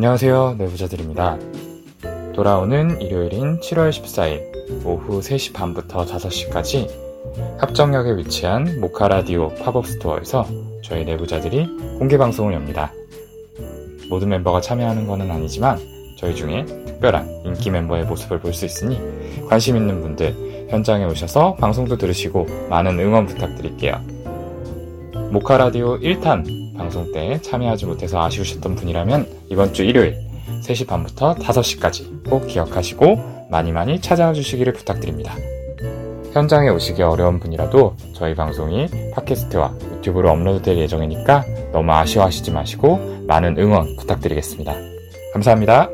안녕하세요. 내부자들입니다. 돌아오는 일요일인 7월 14일 오후 3시 반부터 5시까지 합정역에 위치한 모카라디오 팝업 스토어에서 저희 내부자들이 공개 방송을 엽니다. 모든 멤버가 참여하는 것은 아니지만 저희 중에 특별한 인기 멤버의 모습을 볼 수 있으니 관심 있는 분들 현장에 오셔서 방송도 들으시고 많은 응원 부탁드릴게요. 모카라디오 1탄 방송 때 참여하지 못해서 아쉬우셨던 분이라면 이번 주 일요일 3시 반부터 5시까지 꼭 기억하시고 많이 많이 찾아와 주시기를 부탁드립니다. 현장에 오시기 어려운 분이라도 저희 방송이 팟캐스트와 유튜브로 업로드될 예정이니까 너무 아쉬워하시지 마시고 많은 응원 부탁드리겠습니다. 감사합니다.